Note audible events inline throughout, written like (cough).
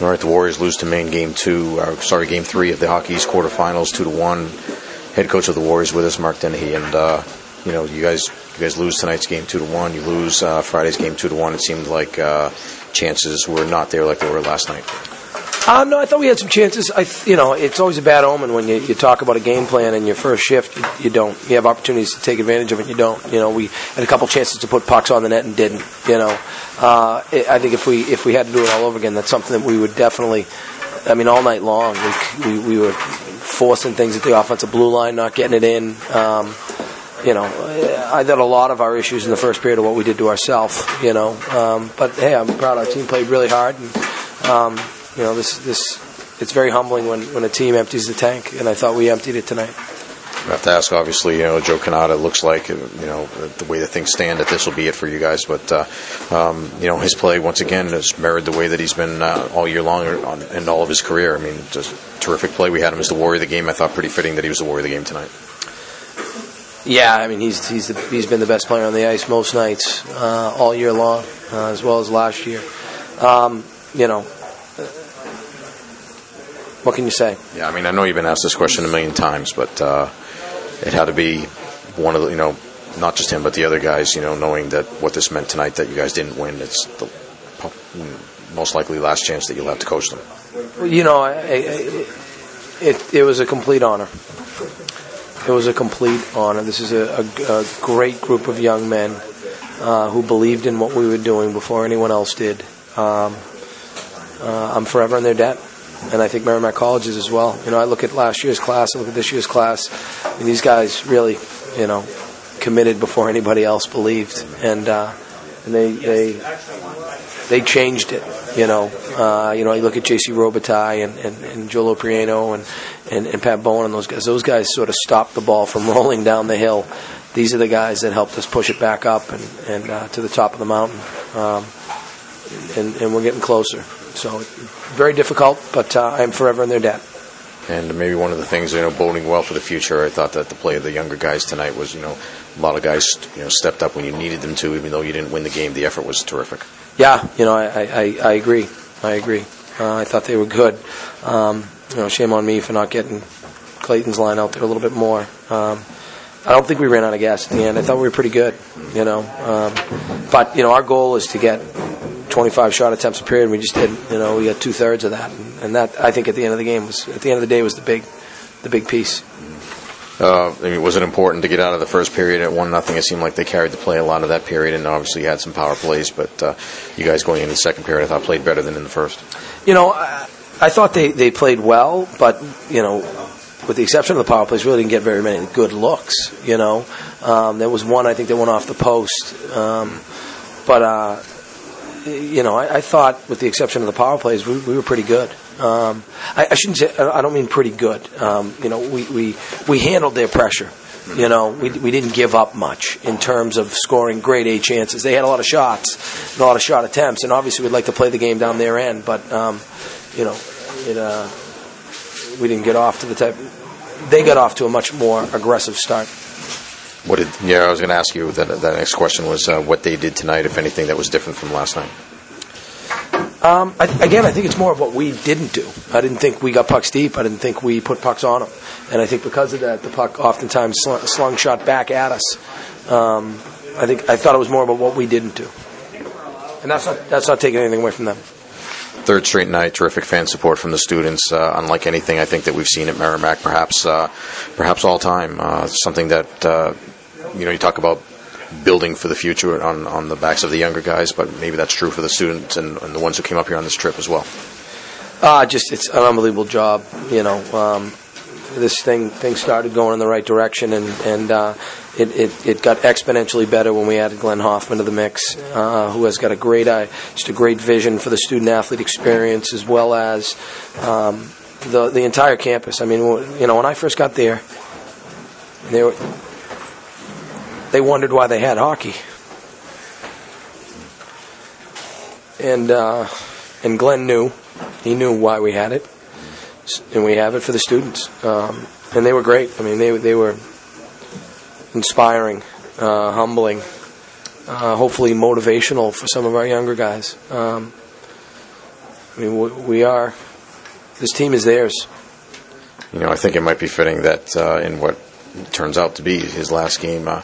The Warriors lose to Maine game two. Uh, sorry, game three of the Hockey East quarterfinals, two to one. Head coach of the Warriors with us, Mark Dennehy, and uh, you know you guys you guys lose tonight's game two to one. You lose uh, Friday's game two to one. It seemed like uh, chances were not there like they were last night. Uh, no, I thought we had some chances. I, you know, it's always a bad omen when you, you talk about a game plan in your first shift. You, you don't. You have opportunities to take advantage of it. You don't. You know, we had a couple chances to put pucks on the net and didn't. You know, uh, it, I think if we if we had to do it all over again, that's something that we would definitely. I mean, all night long, we we, we were forcing things at the offensive blue line, not getting it in. Um, you know, I thought a lot of our issues in the first period of what we did to ourselves. You know, um, but hey, I'm proud. Our team played really hard. And, um, you know, this this it's very humbling when, when a team empties the tank, and I thought we emptied it tonight. I have to ask, obviously, you know, Joe Cannata looks like, you know, the way that things stand, that this will be it for you guys. But, uh, um, you know, his play, once again, has mirrored the way that he's been uh, all year long on, and all of his career. I mean, just terrific play. We had him as the warrior of the game. I thought pretty fitting that he was the warrior of the game tonight. Yeah, I mean, he's he's the, he's been the best player on the ice most nights uh, all year long, uh, as well as last year. Um, you know, what can you say? Yeah, I mean, I know you've been asked this question a million times, but uh, it had to be one of the, you know, not just him, but the other guys, you know, knowing that what this meant tonight, that you guys didn't win, it's the most likely last chance that you'll have to coach them. Well, you know, I, I, it, it was a complete honor. It was a complete honor. This is a, a, a great group of young men uh, who believed in what we were doing before anyone else did. Um, uh, I'm forever in their debt and I think Merrimack Colleges as well. You know, I look at last year's class, I look at this year's class, and these guys really, you know, committed before anybody else believed, and uh, and they they they changed it. You know, uh, you know, you look at J.C. Robitaille and, and, and Joe Loprieno and, and and Pat Bowen and those guys. Those guys sort of stopped the ball from (laughs) rolling down the hill. These are the guys that helped us push it back up and and uh, to the top of the mountain. Um, and, and we're getting closer. So very difficult, but uh, I'm forever in their debt. And maybe one of the things, you know, boding well for the future, I thought that the play of the younger guys tonight was, you know, a lot of guys, you know, stepped up when you needed them to, even though you didn't win the game. The effort was terrific. Yeah, you know, I, I, I agree. I agree. Uh, I thought they were good. Um, you know, shame on me for not getting Clayton's line out there a little bit more. Um, I don't think we ran out of gas at the end. I thought we were pretty good, you know. Um, but you know, our goal is to get 25 shot attempts a period. And we just did. You know, we got two thirds of that, and, and, that I think at the end of the game was at the end of the day was the big, the big piece. Uh, I mean, was it important to get out of the first period at one nothing? It seemed like they carried the play a lot of that period, and obviously had some power plays. But uh, you guys going into the second period, I thought played better than in the first. You know, I, I thought they, they played well, but you know, with the exception of the power plays, really didn't get very many good looks. You know, um, there was one I think that went off the post, um, but uh, you know, I, I, thought with the exception of the power plays, we, we were pretty good. Um, I, I, shouldn't say I don't mean pretty good. Um, you know, we, we we handled their pressure. You know, we we didn't give up much in terms of scoring grade A chances. They had a lot of shots, a lot of shot attempts, and obviously we'd like to play the game down their end, but um, you know, it. Uh, we didn't get off to the type. They got off to a much more aggressive start. What did? Yeah, I was going to ask you that. That next question was uh, what they did tonight, if anything, that was different from last night. Um, I, again, I think it's more of what we didn't do. I didn't think we got pucks deep. I didn't think we put pucks on them, and I think because of that, the puck oftentimes slung, slung shot back at us. Um, I think I thought it was more about what we didn't do, and that's not that's not taking anything away from them third straight night, terrific fan support from the students, uh, unlike anything I think that we've seen at Merrimack, perhaps, uh, perhaps all time. Uh, something that uh, you know you talk about building for the future on on the backs of the younger guys, but maybe that's true for the students and, and the ones who came up here on this trip as well. Uh, just it's an unbelievable job, you know. Um, this thing thing started going in the right direction, and and uh, it, it, it got exponentially better when we added Glenn Hoffman to the mix, uh, who has got a great eye, just a great vision for the student athlete experience, as well as um, the the entire campus. I mean, you know, when I first got there, they were, they wondered why they had hockey, and uh, and Glenn knew, he knew why we had it and we have it for the students. Um, and they were great. I mean, they they were inspiring, uh, humbling, uh, hopefully motivational for some of our younger guys. Um, I mean, we, are. This team is theirs. You know, I think it might be fitting that uh, in what turns out to be his last game, uh,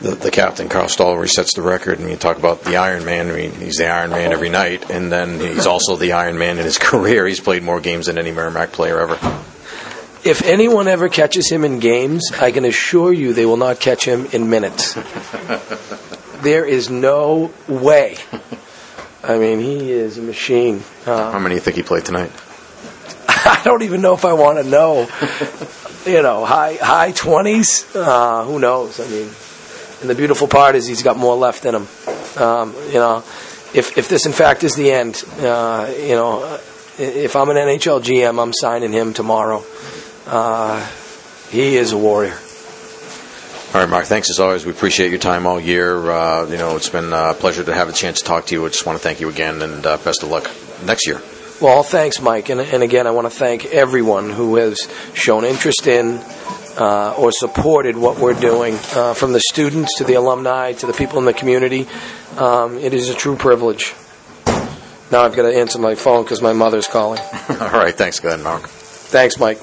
the, the captain, Carl Stahl, resets the record. And you talk about the Iron Man. I mean, he's the Iron Man every night, and then he's also the Iron Man in his (laughs) career. He's played more games than any Merrimack player ever. If anyone ever catches him in games, I can assure you they will not catch him in minutes. (laughs) there is no way. I mean, he is a machine. Uh, How many do you think he played tonight? (laughs) I don't even know if I want to know. You know, high high twenties. Uh, who knows? I mean, and the beautiful part is he's got more left in him. Um, you know, if if this in fact is the end, uh, you know, if I'm an NHL GM, I'm signing him tomorrow. Uh, he is a warrior. All right, Mark. Thanks as always. We appreciate your time all year. Uh, you know, it's been a pleasure to have a chance to talk to you. I just want to thank you again, and uh, best of luck next year. Well, thanks, Mike. And, and again, I want to thank everyone who has shown interest in uh, or supported what we're doing, uh, from the students to the alumni to the people in the community. Um, it is a true privilege. Now I've got to answer my phone because my mother's calling. (laughs) all right. Thanks again, Mark. Thanks, Mike.